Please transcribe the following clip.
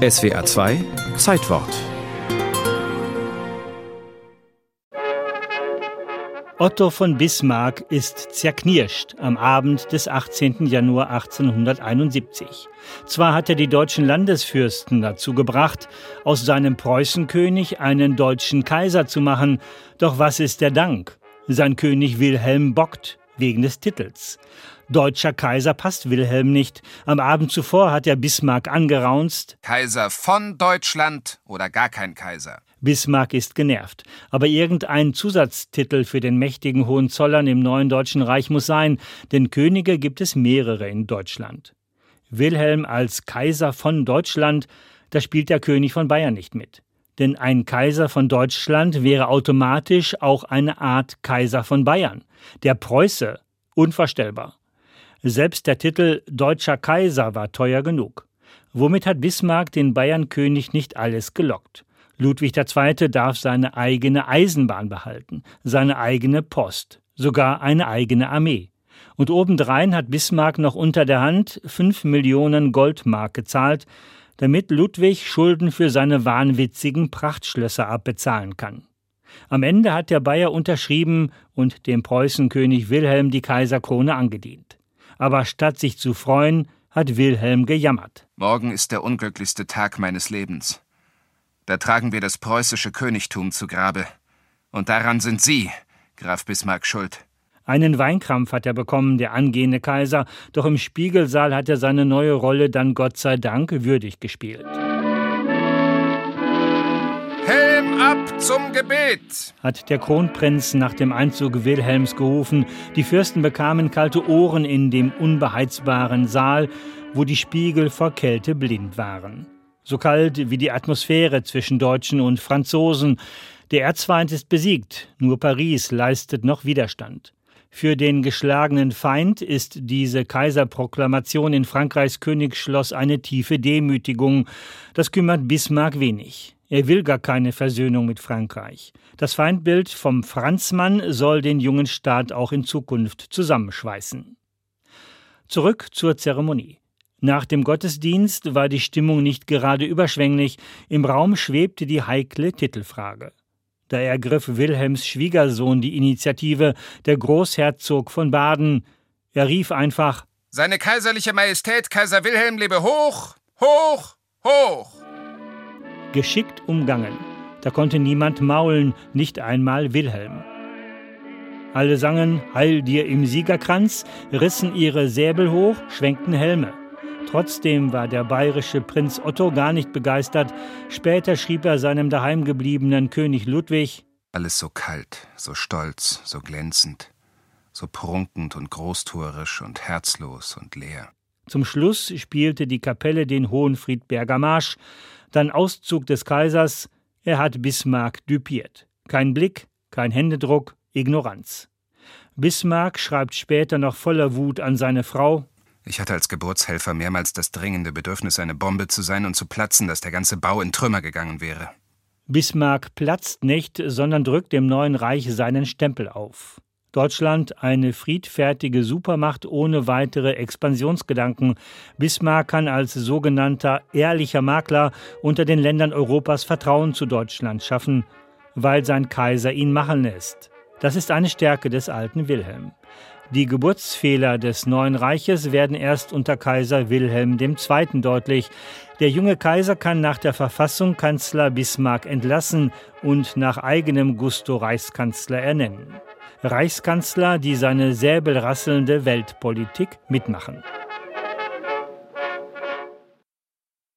SWA 2 Zeitwort Otto von Bismarck ist zerknirscht am Abend des 18. Januar 1871. Zwar hat er die deutschen Landesfürsten dazu gebracht, aus seinem Preußenkönig einen deutschen Kaiser zu machen, doch was ist der Dank? Sein König Wilhelm bockt wegen des Titels. Deutscher Kaiser passt Wilhelm nicht. Am Abend zuvor hat er Bismarck angeraunzt. Kaiser von Deutschland oder gar kein Kaiser. Bismarck ist genervt. Aber irgendein Zusatztitel für den mächtigen Hohenzollern im neuen Deutschen Reich muss sein, denn Könige gibt es mehrere in Deutschland. Wilhelm als Kaiser von Deutschland, da spielt der König von Bayern nicht mit. Denn ein Kaiser von Deutschland wäre automatisch auch eine Art Kaiser von Bayern. Der Preuße, unvorstellbar. Selbst der Titel Deutscher Kaiser war teuer genug. Womit hat Bismarck den Bayernkönig nicht alles gelockt? Ludwig II. darf seine eigene Eisenbahn behalten, seine eigene Post, sogar eine eigene Armee. Und obendrein hat Bismarck noch unter der Hand fünf Millionen Goldmark gezahlt, damit Ludwig Schulden für seine wahnwitzigen Prachtschlösser abbezahlen kann. Am Ende hat der Bayer unterschrieben und dem Preußenkönig Wilhelm die Kaiserkrone angedient aber statt sich zu freuen, hat Wilhelm gejammert. Morgen ist der unglücklichste Tag meines Lebens. Da tragen wir das preußische Königtum zu Grabe. Und daran sind Sie, Graf Bismarck, schuld. Einen Weinkrampf hat er bekommen, der angehende Kaiser, doch im Spiegelsaal hat er seine neue Rolle dann Gott sei Dank würdig gespielt. Ab zum Gebet! hat der Kronprinz nach dem Einzug Wilhelms gerufen. Die Fürsten bekamen kalte Ohren in dem unbeheizbaren Saal, wo die Spiegel vor Kälte blind waren. So kalt wie die Atmosphäre zwischen Deutschen und Franzosen. Der Erzfeind ist besiegt, nur Paris leistet noch Widerstand. Für den geschlagenen Feind ist diese Kaiserproklamation in Frankreichs Königsschloss eine tiefe Demütigung. Das kümmert Bismarck wenig. Er will gar keine Versöhnung mit Frankreich. Das Feindbild vom Franzmann soll den jungen Staat auch in Zukunft zusammenschweißen. Zurück zur Zeremonie. Nach dem Gottesdienst war die Stimmung nicht gerade überschwänglich, im Raum schwebte die heikle Titelfrage. Da ergriff Wilhelms Schwiegersohn die Initiative, der Großherzog von Baden. Er rief einfach Seine kaiserliche Majestät Kaiser Wilhelm lebe hoch, hoch, hoch geschickt umgangen. Da konnte niemand maulen, nicht einmal Wilhelm. Alle sangen Heil dir im Siegerkranz, rissen ihre Säbel hoch, schwenkten Helme. Trotzdem war der bayerische Prinz Otto gar nicht begeistert. Später schrieb er seinem daheimgebliebenen König Ludwig Alles so kalt, so stolz, so glänzend, so prunkend und großtuerisch und herzlos und leer. Zum Schluss spielte die Kapelle den Hohenfriedberger Marsch, dann Auszug des Kaisers, er hat Bismarck düpiert. Kein Blick, kein Händedruck, Ignoranz. Bismarck schreibt später noch voller Wut an seine Frau Ich hatte als Geburtshelfer mehrmals das dringende Bedürfnis, eine Bombe zu sein und zu platzen, dass der ganze Bau in Trümmer gegangen wäre. Bismarck platzt nicht, sondern drückt dem neuen Reich seinen Stempel auf. Deutschland eine friedfertige Supermacht ohne weitere Expansionsgedanken. Bismarck kann als sogenannter ehrlicher Makler unter den Ländern Europas Vertrauen zu Deutschland schaffen, weil sein Kaiser ihn machen lässt. Das ist eine Stärke des alten Wilhelm. Die Geburtsfehler des neuen Reiches werden erst unter Kaiser Wilhelm II. deutlich. Der junge Kaiser kann nach der Verfassung Kanzler Bismarck entlassen und nach eigenem Gusto Reichskanzler ernennen. Reichskanzler, die seine säbelrasselnde Weltpolitik mitmachen.